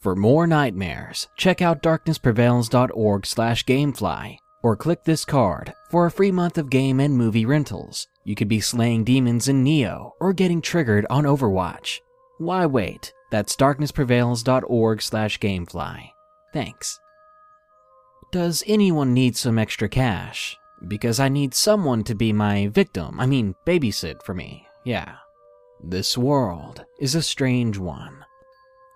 For more nightmares, check out darknessprevails.org slash gamefly or click this card for a free month of game and movie rentals. You could be slaying demons in Nioh or getting triggered on Overwatch. Why wait? That's darknessprevails.org slash gamefly. Thanks. Does anyone need some extra cash? Because I need someone to be my victim, I mean, babysit for me, yeah. This world is a strange one.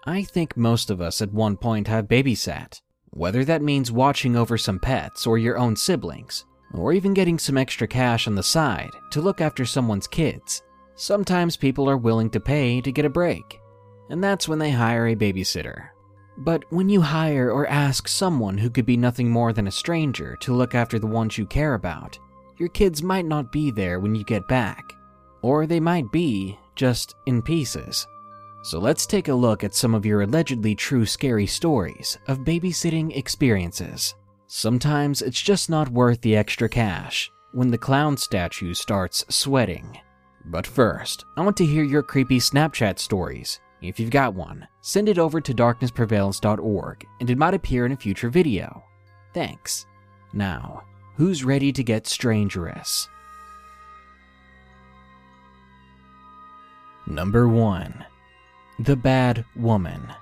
I think most of us at one point have babysat, whether that means watching over some pets or your own siblings, or even getting some extra cash on the side to look after someone's kids. Sometimes people are willing to pay to get a break, and that's when they hire a babysitter. But when you hire or ask someone who could be nothing more than a stranger to look after the ones you care about, your kids might not be there when you get back, or they might be just in pieces. So let's take a look at some of your allegedly true scary stories of babysitting experiences. Sometimes it's just not worth the extra cash when the clown statue starts sweating. But first, I want to hear your creepy Snapchat stories. If you've got one, send it over to darknessprevails.org and it might appear in a future video. Thanks. Now, who's ready to get strangerous? Number 1 The Bad Woman.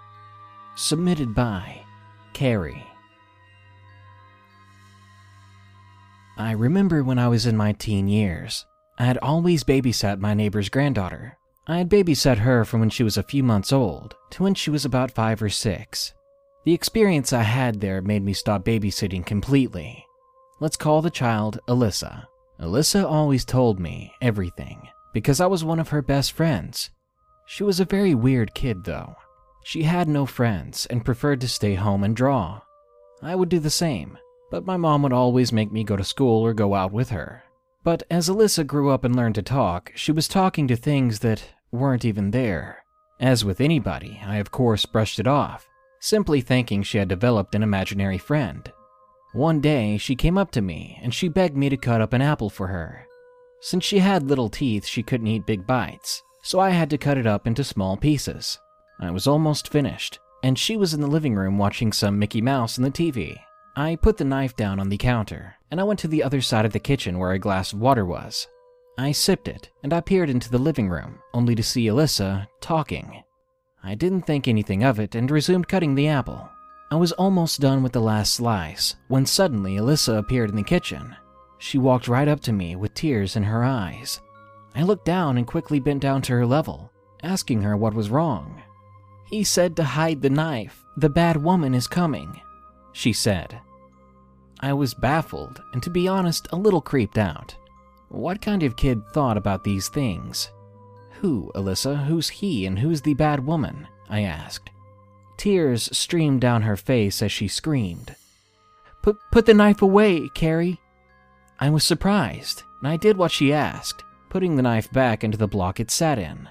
Submitted by Carrie. I remember when I was in my teen years, I had always babysat my neighbor's granddaughter. I had babysat her from when she was a few months old to when she was about five or six. The experience I had there made me stop babysitting completely. Let's call the child Alyssa. Alyssa always told me everything because I was one of her best friends. She was a very weird kid, though. She had no friends and preferred to stay home and draw. I would do the same, but my mom would always make me go to school or go out with her. But as Alyssa grew up and learned to talk, she was talking to things that weren't even there. As with anybody, I of course brushed it off, simply thinking she had developed an imaginary friend. One day, she came up to me and she begged me to cut up an apple for her. Since she had little teeth, she couldn't eat big bites, so I had to cut it up into small pieces. I was almost finished, and she was in the living room watching some Mickey Mouse on the TV. I put the knife down on the counter, and I went to the other side of the kitchen where a glass of water was. I sipped it, and I peered into the living room, only to see Alyssa talking. I didn't think anything of it and resumed cutting the apple. I was almost done with the last slice when suddenly Alyssa appeared in the kitchen. She walked right up to me with tears in her eyes. I looked down and quickly bent down to her level, asking her what was wrong. He said to hide the knife. The bad woman is coming, she said. I was baffled and, to be honest, a little creeped out. What kind of kid thought about these things? Who, Alyssa? Who's he and who's the bad woman? I asked. Tears streamed down her face as she screamed. Put, put the knife away, Carrie. I was surprised, and I did what she asked, putting the knife back into the block it sat in.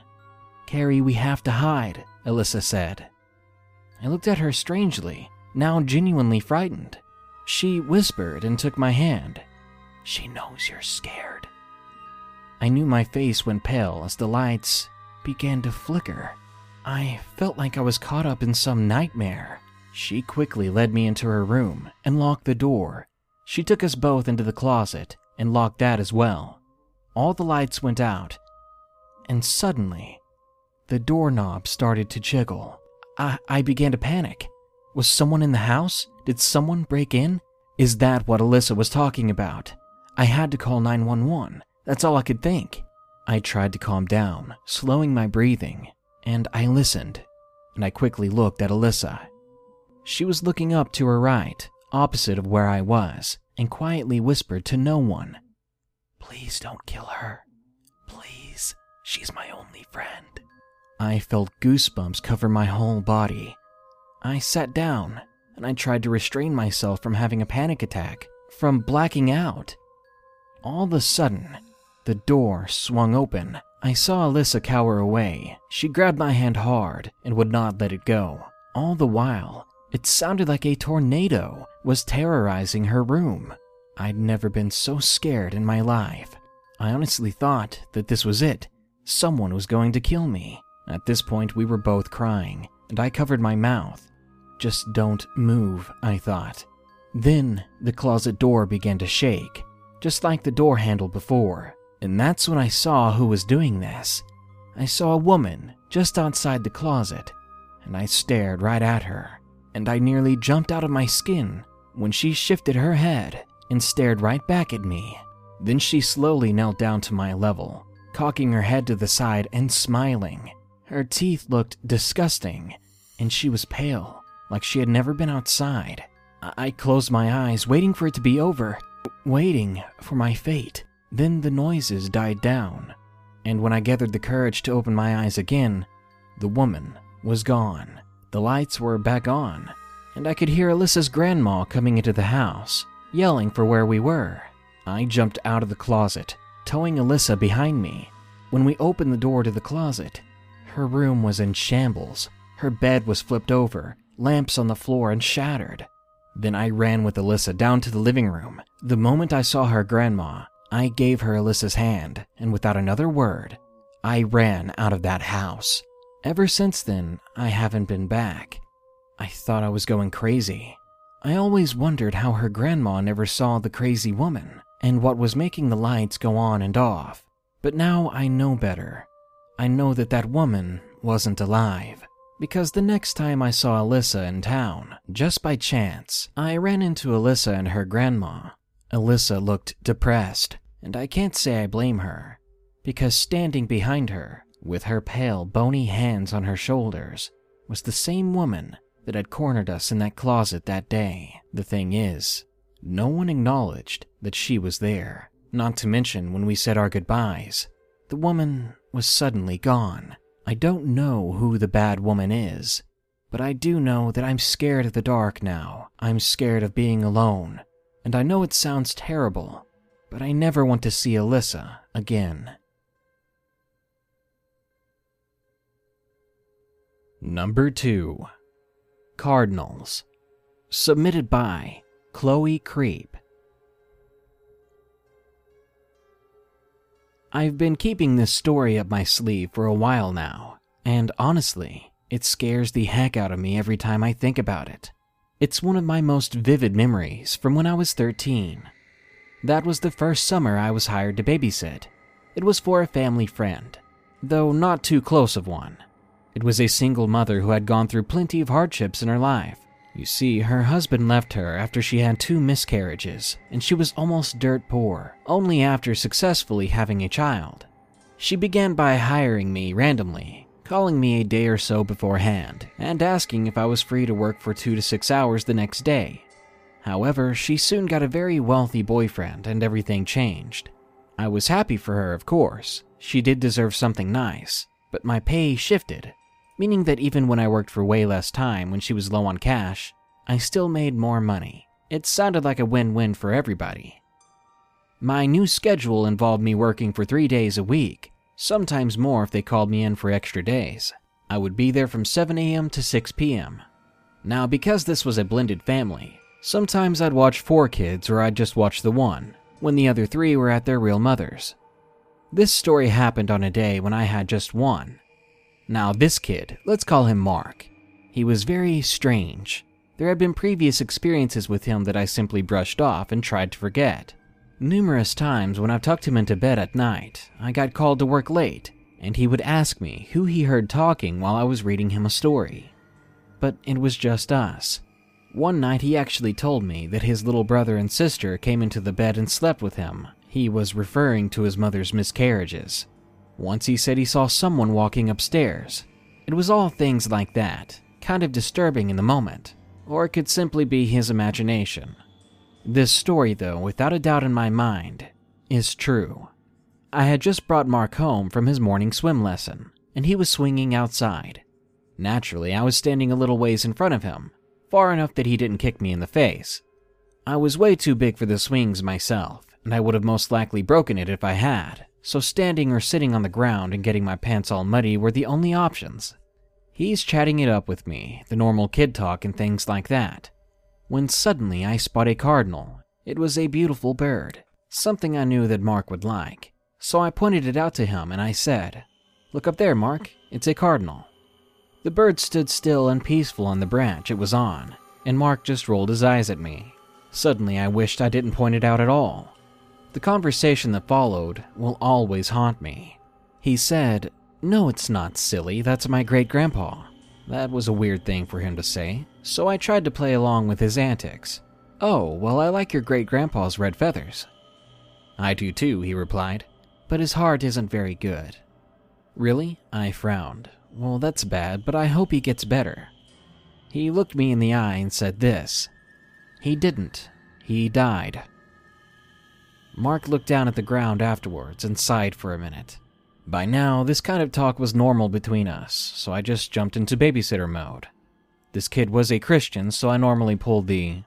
Carrie, we have to hide, Alyssa said. I looked at her strangely, now genuinely frightened. She whispered and took my hand. She knows you're scared. I knew my face went pale as the lights began to flicker. I felt like I was caught up in some nightmare. She quickly led me into her room and locked the door. She took us both into the closet and locked that as well. All the lights went out, and suddenly, the doorknob started to jiggle. I, I began to panic. Was someone in the house? Did someone break in? Is that what Alyssa was talking about? I had to call 911. That's all I could think. I tried to calm down, slowing my breathing, and I listened, and I quickly looked at Alyssa. She was looking up to her right, opposite of where I was, and quietly whispered to no one, Please don't kill her. Please, she's my only friend. I felt goosebumps cover my whole body. I sat down, and I tried to restrain myself from having a panic attack, from blacking out. All of a sudden, the door swung open. I saw Alyssa cower away. She grabbed my hand hard and would not let it go. All the while, it sounded like a tornado was terrorizing her room. I'd never been so scared in my life. I honestly thought that this was it. Someone was going to kill me. At this point, we were both crying, and I covered my mouth. Just don't move, I thought. Then the closet door began to shake, just like the door handle before, and that's when I saw who was doing this. I saw a woman just outside the closet, and I stared right at her, and I nearly jumped out of my skin when she shifted her head and stared right back at me. Then she slowly knelt down to my level, cocking her head to the side and smiling. Her teeth looked disgusting, and she was pale, like she had never been outside. I closed my eyes, waiting for it to be over, waiting for my fate. Then the noises died down, and when I gathered the courage to open my eyes again, the woman was gone. The lights were back on, and I could hear Alyssa's grandma coming into the house, yelling for where we were. I jumped out of the closet, towing Alyssa behind me. When we opened the door to the closet, her room was in shambles. Her bed was flipped over, lamps on the floor and shattered. Then I ran with Alyssa down to the living room. The moment I saw her grandma, I gave her Alyssa's hand, and without another word, I ran out of that house. Ever since then, I haven't been back. I thought I was going crazy. I always wondered how her grandma never saw the crazy woman and what was making the lights go on and off. But now I know better. I know that that woman wasn't alive. Because the next time I saw Alyssa in town, just by chance, I ran into Alyssa and her grandma. Alyssa looked depressed, and I can't say I blame her, because standing behind her, with her pale, bony hands on her shoulders, was the same woman that had cornered us in that closet that day. The thing is, no one acknowledged that she was there. Not to mention, when we said our goodbyes, the woman was suddenly gone. I don't know who the bad woman is, but I do know that I'm scared of the dark now. I'm scared of being alone. And I know it sounds terrible, but I never want to see Alyssa again. Number 2 Cardinals. Submitted by Chloe Creep. I've been keeping this story up my sleeve for a while now, and honestly, it scares the heck out of me every time I think about it. It's one of my most vivid memories from when I was 13. That was the first summer I was hired to babysit. It was for a family friend, though not too close of one. It was a single mother who had gone through plenty of hardships in her life. You see, her husband left her after she had two miscarriages, and she was almost dirt poor, only after successfully having a child. She began by hiring me randomly, calling me a day or so beforehand, and asking if I was free to work for two to six hours the next day. However, she soon got a very wealthy boyfriend and everything changed. I was happy for her, of course. She did deserve something nice, but my pay shifted meaning that even when I worked for way less time when she was low on cash, I still made more money. It sounded like a win win for everybody. My new schedule involved me working for three days a week, sometimes more if they called me in for extra days. I would be there from 7 a.m. to 6 p.m. Now, because this was a blended family, sometimes I'd watch four kids or I'd just watch the one, when the other three were at their real mothers. This story happened on a day when I had just one, now, this kid, let's call him Mark. He was very strange. There had been previous experiences with him that I simply brushed off and tried to forget. Numerous times when I tucked him into bed at night, I got called to work late, and he would ask me who he heard talking while I was reading him a story. But it was just us. One night he actually told me that his little brother and sister came into the bed and slept with him. He was referring to his mother's miscarriages. Once he said he saw someone walking upstairs. It was all things like that, kind of disturbing in the moment, or it could simply be his imagination. This story, though, without a doubt in my mind, is true. I had just brought Mark home from his morning swim lesson, and he was swinging outside. Naturally, I was standing a little ways in front of him, far enough that he didn't kick me in the face. I was way too big for the swings myself, and I would have most likely broken it if I had so standing or sitting on the ground and getting my pants all muddy were the only options. He's chatting it up with me, the normal kid talk and things like that. When suddenly I spot a cardinal. It was a beautiful bird, something I knew that Mark would like. So I pointed it out to him and I said, Look up there, Mark, it's a cardinal. The bird stood still and peaceful on the branch it was on, and Mark just rolled his eyes at me. Suddenly, I wished I didn't point it out at all. The conversation that followed will always haunt me. He said, No, it's not silly, that's my great grandpa. That was a weird thing for him to say, so I tried to play along with his antics. Oh, well, I like your great grandpa's red feathers. I do too, he replied, but his heart isn't very good. Really? I frowned. Well, that's bad, but I hope he gets better. He looked me in the eye and said this He didn't. He died. Mark looked down at the ground afterwards and sighed for a minute. By now, this kind of talk was normal between us, so I just jumped into babysitter mode. This kid was a Christian, so I normally pulled the,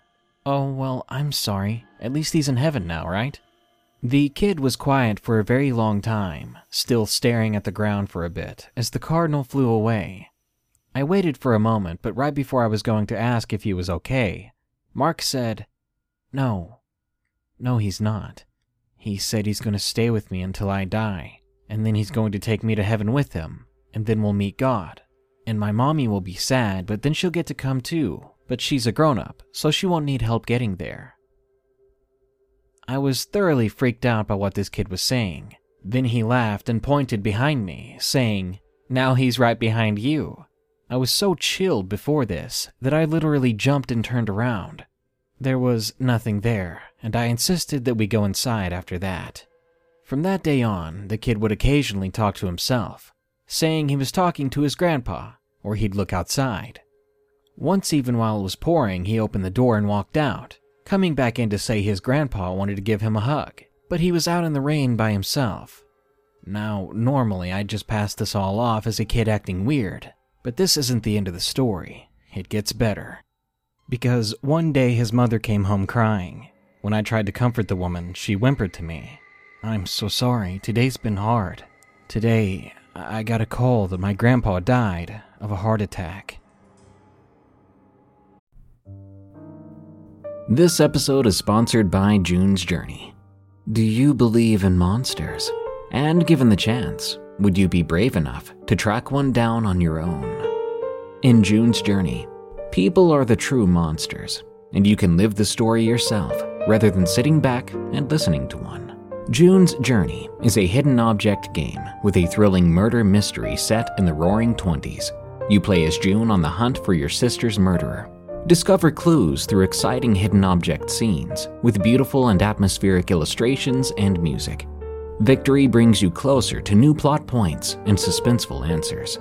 Oh, well, I'm sorry. At least he's in heaven now, right? The kid was quiet for a very long time, still staring at the ground for a bit, as the cardinal flew away. I waited for a moment, but right before I was going to ask if he was okay, Mark said, No. No, he's not. He said he's going to stay with me until I die, and then he's going to take me to heaven with him, and then we'll meet God. And my mommy will be sad, but then she'll get to come too. But she's a grown up, so she won't need help getting there. I was thoroughly freaked out by what this kid was saying. Then he laughed and pointed behind me, saying, Now he's right behind you. I was so chilled before this that I literally jumped and turned around. There was nothing there, and I insisted that we go inside after that. From that day on, the kid would occasionally talk to himself, saying he was talking to his grandpa, or he'd look outside. Once, even while it was pouring, he opened the door and walked out, coming back in to say his grandpa wanted to give him a hug, but he was out in the rain by himself. Now, normally I'd just pass this all off as a kid acting weird, but this isn't the end of the story. It gets better. Because one day his mother came home crying. When I tried to comfort the woman, she whimpered to me, I'm so sorry, today's been hard. Today, I got a call that my grandpa died of a heart attack. This episode is sponsored by June's Journey. Do you believe in monsters? And given the chance, would you be brave enough to track one down on your own? In June's Journey, people are the true monsters, and you can live the story yourself rather than sitting back and listening to one. June's Journey is a hidden object game with a thrilling murder mystery set in the roaring 20s. You play as June on the hunt for your sister's murderer Discover clues through exciting hidden object scenes with beautiful and atmospheric illustrations and music. Victory brings you closer to new plot points and suspenseful answers.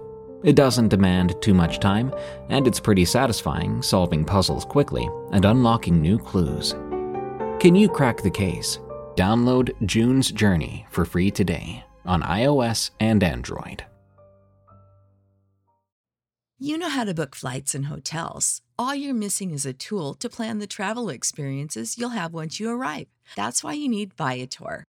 It doesn't demand too much time, and it's pretty satisfying solving puzzles quickly and unlocking new clues. Can you crack the case? Download June's Journey for free today on iOS and Android. You know how to book flights and hotels. All you're missing is a tool to plan the travel experiences you'll have once you arrive. That's why you need Viator.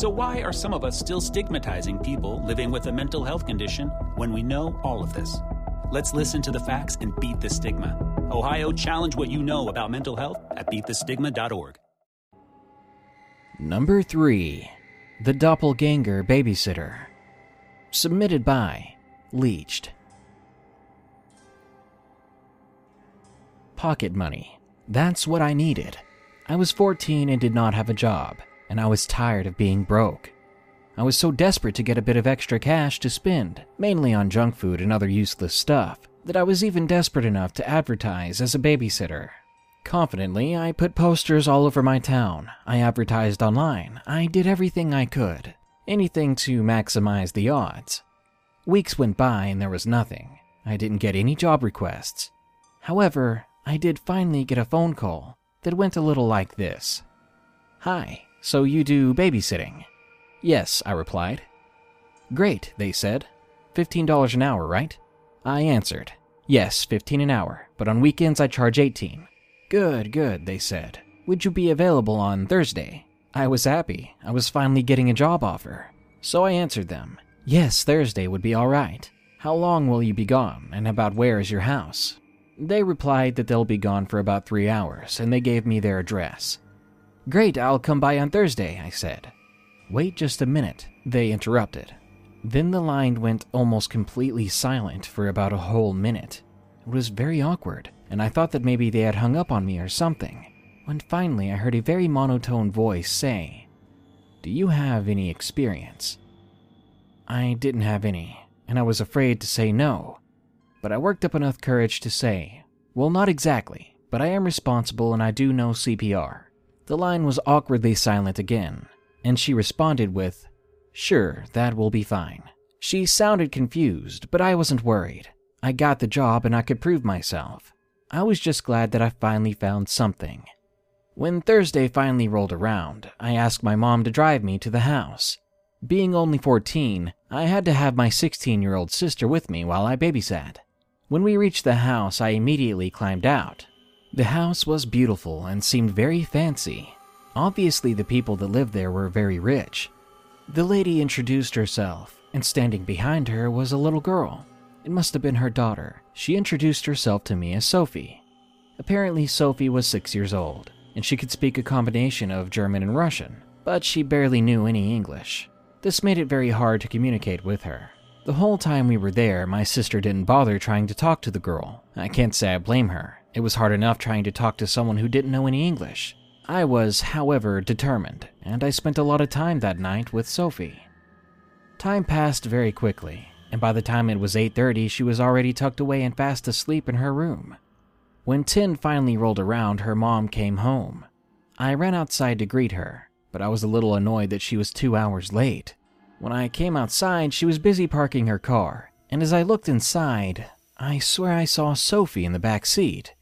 So, why are some of us still stigmatizing people living with a mental health condition when we know all of this? Let's listen to the facts and beat the stigma. Ohio, challenge what you know about mental health at beatthestigma.org. Number 3 The Doppelganger Babysitter. Submitted by Leached. Pocket money. That's what I needed. I was 14 and did not have a job, and I was tired of being broke. I was so desperate to get a bit of extra cash to spend, mainly on junk food and other useless stuff, that I was even desperate enough to advertise as a babysitter. Confidently, I put posters all over my town. I advertised online. I did everything I could. Anything to maximize the odds. Weeks went by and there was nothing. I didn't get any job requests. However, I did finally get a phone call that went a little like this Hi, so you do babysitting? Yes, I replied. Great, they said. $15 an hour, right? I answered. Yes, 15 an hour, but on weekends I charge 18. Good, good, they said. Would you be available on Thursday? I was happy. I was finally getting a job offer. So I answered them. Yes, Thursday would be all right. How long will you be gone, and about where is your house? They replied that they'll be gone for about three hours, and they gave me their address. Great, I'll come by on Thursday, I said. Wait just a minute, they interrupted. Then the line went almost completely silent for about a whole minute. It was very awkward, and I thought that maybe they had hung up on me or something, when finally I heard a very monotone voice say, Do you have any experience? I didn't have any, and I was afraid to say no, but I worked up enough courage to say, Well, not exactly, but I am responsible and I do know CPR. The line was awkwardly silent again, and she responded with, Sure, that will be fine. She sounded confused, but I wasn't worried. I got the job and I could prove myself. I was just glad that I finally found something. When Thursday finally rolled around, I asked my mom to drive me to the house. Being only 14, I had to have my 16 year old sister with me while I babysat. When we reached the house, I immediately climbed out. The house was beautiful and seemed very fancy. Obviously, the people that lived there were very rich. The lady introduced herself, and standing behind her was a little girl. It must have been her daughter. She introduced herself to me as Sophie. Apparently, Sophie was six years old, and she could speak a combination of German and Russian, but she barely knew any English. This made it very hard to communicate with her. The whole time we were there, my sister didn't bother trying to talk to the girl. I can't say I blame her. It was hard enough trying to talk to someone who didn't know any English. I was, however, determined, and I spent a lot of time that night with Sophie. Time passed very quickly, and by the time it was 8:30, she was already tucked away and fast asleep in her room. When 10 finally rolled around, her mom came home. I ran outside to greet her, but I was a little annoyed that she was 2 hours late. When I came outside, she was busy parking her car, and as I looked inside, I swear I saw Sophie in the back seat.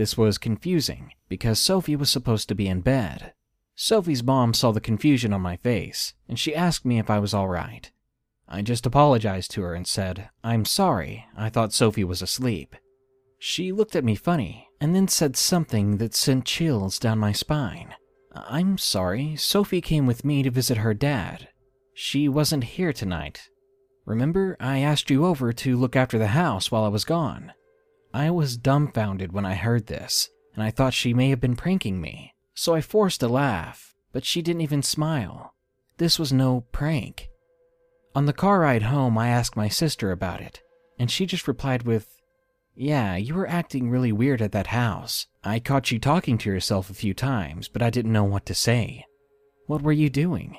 This was confusing because Sophie was supposed to be in bed. Sophie's mom saw the confusion on my face, and she asked me if I was alright. I just apologized to her and said, I'm sorry, I thought Sophie was asleep. She looked at me funny and then said something that sent chills down my spine. I'm sorry, Sophie came with me to visit her dad. She wasn't here tonight. Remember, I asked you over to look after the house while I was gone. I was dumbfounded when I heard this, and I thought she may have been pranking me, so I forced a laugh, but she didn't even smile. This was no prank. On the car ride home, I asked my sister about it, and she just replied with, Yeah, you were acting really weird at that house. I caught you talking to yourself a few times, but I didn't know what to say. What were you doing?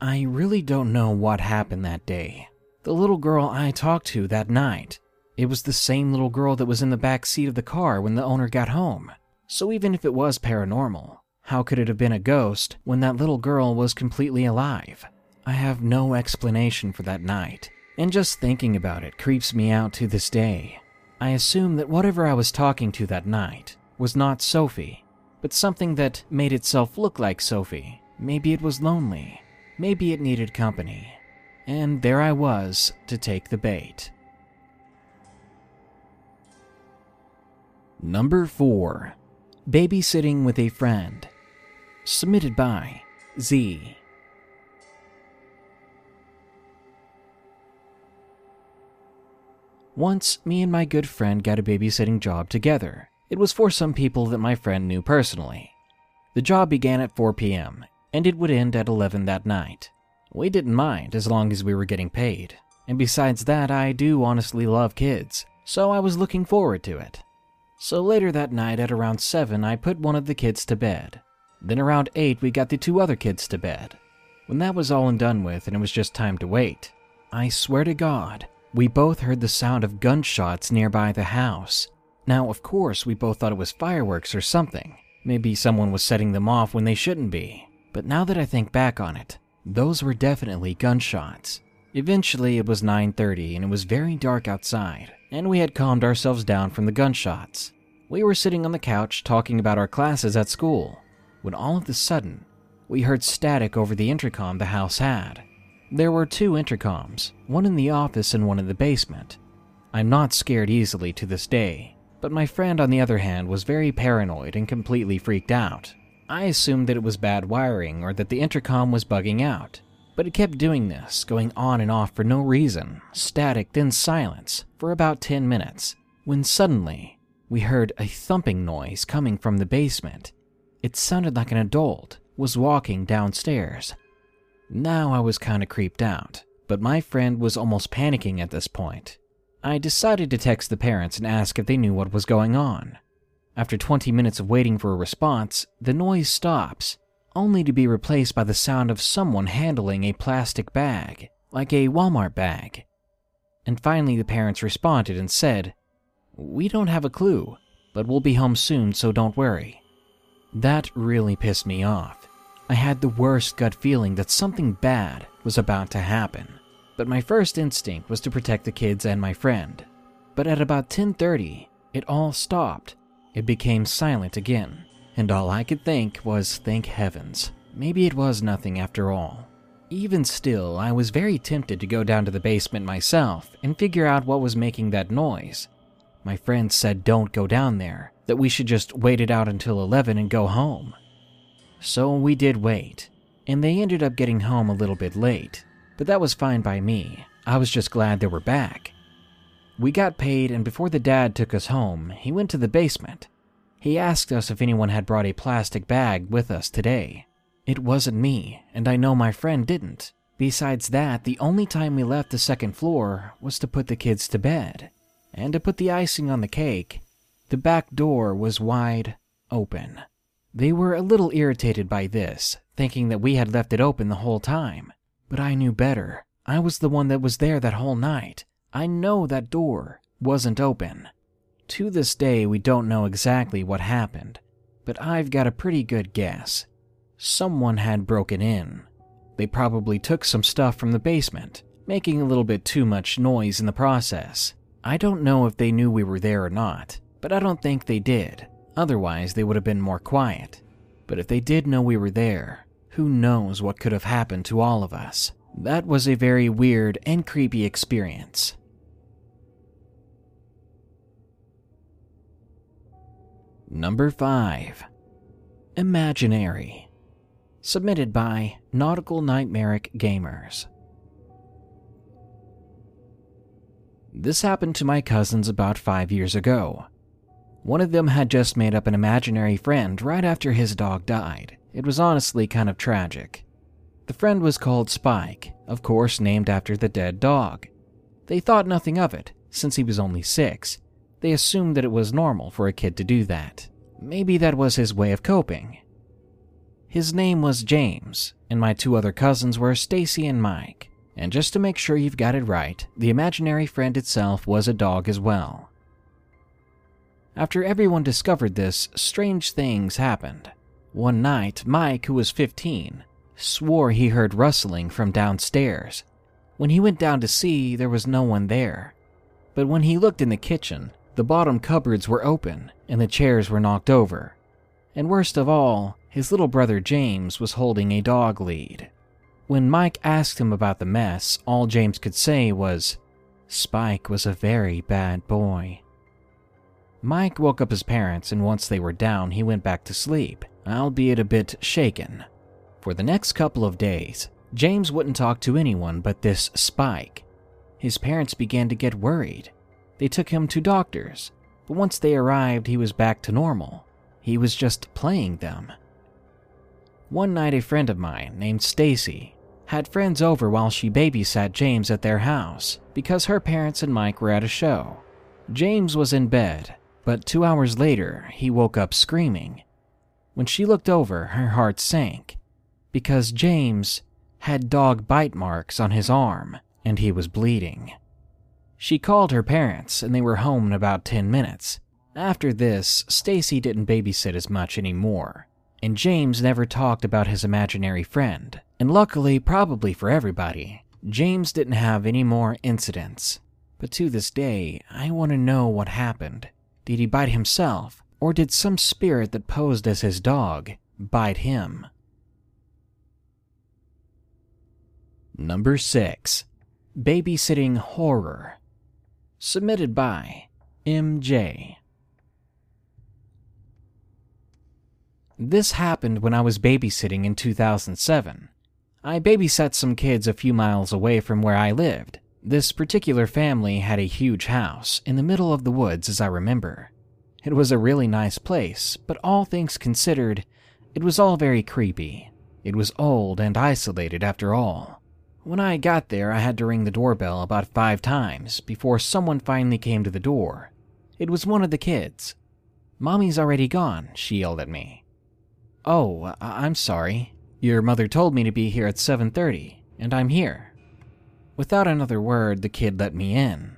I really don't know what happened that day. The little girl I talked to that night it was the same little girl that was in the back seat of the car when the owner got home. So even if it was paranormal, how could it have been a ghost when that little girl was completely alive? I have no explanation for that night, and just thinking about it creeps me out to this day. I assume that whatever I was talking to that night was not Sophie, but something that made itself look like Sophie. Maybe it was lonely. Maybe it needed company. And there I was to take the bait. Number 4 Babysitting with a Friend. Submitted by Z. Once, me and my good friend got a babysitting job together. It was for some people that my friend knew personally. The job began at 4 p.m., and it would end at 11 that night. We didn't mind as long as we were getting paid. And besides that, I do honestly love kids, so I was looking forward to it. So later that night at around 7, I put one of the kids to bed. Then around 8, we got the two other kids to bed. When that was all and done with and it was just time to wait, I swear to God, we both heard the sound of gunshots nearby the house. Now, of course, we both thought it was fireworks or something. Maybe someone was setting them off when they shouldn't be. But now that I think back on it, those were definitely gunshots. Eventually, it was 9:30 and it was very dark outside, and we had calmed ourselves down from the gunshots. We were sitting on the couch talking about our classes at school when all of a sudden, we heard static over the intercom the house had. There were two intercoms, one in the office and one in the basement. I'm not scared easily to this day, but my friend, on the other hand, was very paranoid and completely freaked out. I assumed that it was bad wiring or that the intercom was bugging out, but it kept doing this, going on and off for no reason, static, then silence, for about 10 minutes, when suddenly we heard a thumping noise coming from the basement. It sounded like an adult was walking downstairs. Now I was kind of creeped out, but my friend was almost panicking at this point. I decided to text the parents and ask if they knew what was going on. After 20 minutes of waiting for a response, the noise stops, only to be replaced by the sound of someone handling a plastic bag, like a Walmart bag. And finally, the parents responded and said, We don't have a clue, but we'll be home soon, so don't worry. That really pissed me off. I had the worst gut feeling that something bad was about to happen. But my first instinct was to protect the kids and my friend. But at about 10:30, it all stopped. It became silent again, and all I could think was thank heavens. Maybe it was nothing after all. Even still, I was very tempted to go down to the basement myself and figure out what was making that noise. My friends said don't go down there, that we should just wait it out until 11 and go home. So we did wait, and they ended up getting home a little bit late, but that was fine by me. I was just glad they were back. We got paid, and before the dad took us home, he went to the basement. He asked us if anyone had brought a plastic bag with us today. It wasn't me, and I know my friend didn't. Besides that, the only time we left the second floor was to put the kids to bed. And to put the icing on the cake, the back door was wide open. They were a little irritated by this, thinking that we had left it open the whole time. But I knew better. I was the one that was there that whole night. I know that door wasn't open. To this day, we don't know exactly what happened, but I've got a pretty good guess. Someone had broken in. They probably took some stuff from the basement, making a little bit too much noise in the process. I don't know if they knew we were there or not, but I don't think they did. Otherwise, they would have been more quiet. But if they did know we were there, who knows what could have happened to all of us? That was a very weird and creepy experience. Number 5 Imaginary. Submitted by Nautical Nightmaric Gamers. This happened to my cousins about five years ago. One of them had just made up an imaginary friend right after his dog died. It was honestly kind of tragic. The friend was called Spike, of course, named after the dead dog. They thought nothing of it, since he was only six. They assumed that it was normal for a kid to do that. Maybe that was his way of coping. His name was James, and my two other cousins were Stacy and Mike. And just to make sure you've got it right, the imaginary friend itself was a dog as well. After everyone discovered this, strange things happened. One night, Mike, who was 15, swore he heard rustling from downstairs. When he went down to see, there was no one there. But when he looked in the kitchen, the bottom cupboards were open and the chairs were knocked over. And worst of all, his little brother James was holding a dog lead. When Mike asked him about the mess, all James could say was, Spike was a very bad boy. Mike woke up his parents, and once they were down, he went back to sleep, albeit a bit shaken. For the next couple of days, James wouldn't talk to anyone but this Spike. His parents began to get worried. They took him to doctors, but once they arrived, he was back to normal. He was just playing them. One night, a friend of mine named Stacy had friends over while she babysat James at their house because her parents and Mike were at a show. James was in bed, but two hours later, he woke up screaming. When she looked over, her heart sank because James had dog bite marks on his arm and he was bleeding. She called her parents and they were home in about 10 minutes. After this, Stacy didn't babysit as much anymore, and James never talked about his imaginary friend. And luckily, probably for everybody, James didn't have any more incidents. But to this day, I want to know what happened. Did he bite himself, or did some spirit that posed as his dog bite him? Number 6. Babysitting Horror. Submitted by MJ. This happened when I was babysitting in 2007. I babysat some kids a few miles away from where I lived. This particular family had a huge house in the middle of the woods, as I remember. It was a really nice place, but all things considered, it was all very creepy. It was old and isolated after all. When I got there, I had to ring the doorbell about five times before someone finally came to the door. It was one of the kids. Mommy's already gone, she yelled at me. Oh, I- am sorry. Your mother told me to be here at 7:30, and I'm here. Without another word, the kid let me in.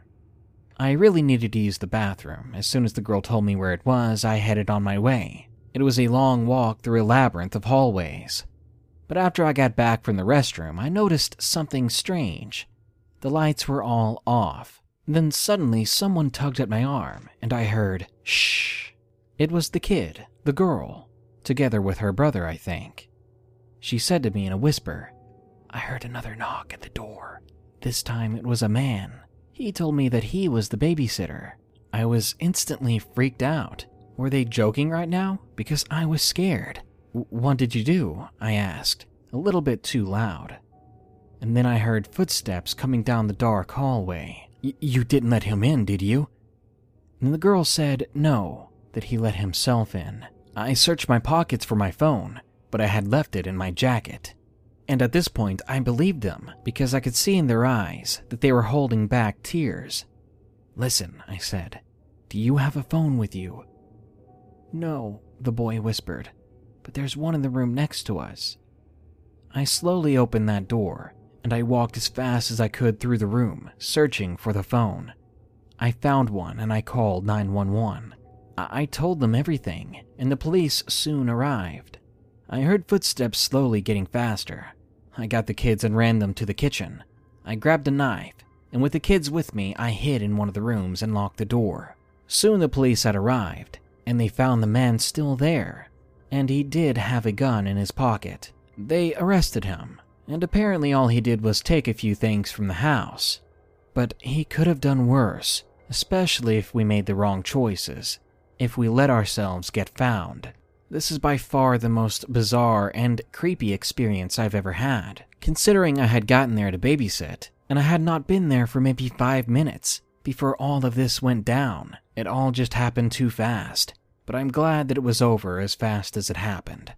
I really needed to use the bathroom. As soon as the girl told me where it was, I headed on my way. It was a long walk through a labyrinth of hallways. But after I got back from the restroom, I noticed something strange. The lights were all off. Then suddenly someone tugged at my arm, and I heard, shh. It was the kid, the girl together with her brother, I think. She said to me in a whisper, I heard another knock at the door. This time it was a man. He told me that he was the babysitter. I was instantly freaked out. Were they joking right now? Because I was scared. What did you do? I asked, a little bit too loud. And then I heard footsteps coming down the dark hallway. you didn't let him in, did you? And the girl said no, that he let himself in. I searched my pockets for my phone, but I had left it in my jacket. And at this point, I believed them because I could see in their eyes that they were holding back tears. Listen, I said, do you have a phone with you? No, the boy whispered, but there's one in the room next to us. I slowly opened that door and I walked as fast as I could through the room, searching for the phone. I found one and I called 911. I told them everything, and the police soon arrived. I heard footsteps slowly getting faster. I got the kids and ran them to the kitchen. I grabbed a knife, and with the kids with me, I hid in one of the rooms and locked the door. Soon the police had arrived, and they found the man still there, and he did have a gun in his pocket. They arrested him, and apparently all he did was take a few things from the house. But he could have done worse, especially if we made the wrong choices if we let ourselves get found. This is by far the most bizarre and creepy experience I've ever had, considering I had gotten there to babysit, and I had not been there for maybe five minutes before all of this went down. It all just happened too fast, but I'm glad that it was over as fast as it happened.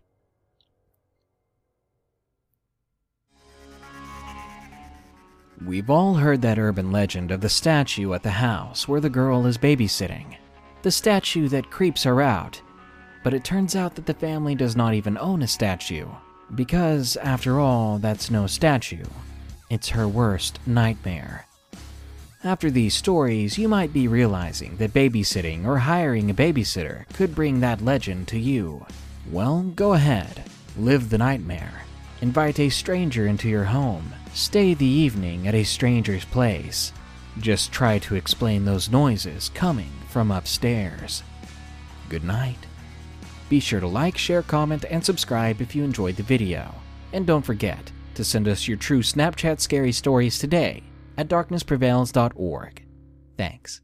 We've all heard that urban legend of the statue at the house where the girl is babysitting the statue that creeps her out. But it turns out that the family does not even own a statue, because, after all, that's no statue. It's her worst nightmare. After these stories, you might be realizing that babysitting or hiring a babysitter could bring that legend to you. Well, go ahead, live the nightmare. Invite a stranger into your home. Stay the evening at a stranger's place. Just try to explain those noises coming from upstairs. Good night. Be sure to like, share, comment, and subscribe if you enjoyed the video. And don't forget to send us your true Snapchat scary stories today at darknessprevails.org. Thanks.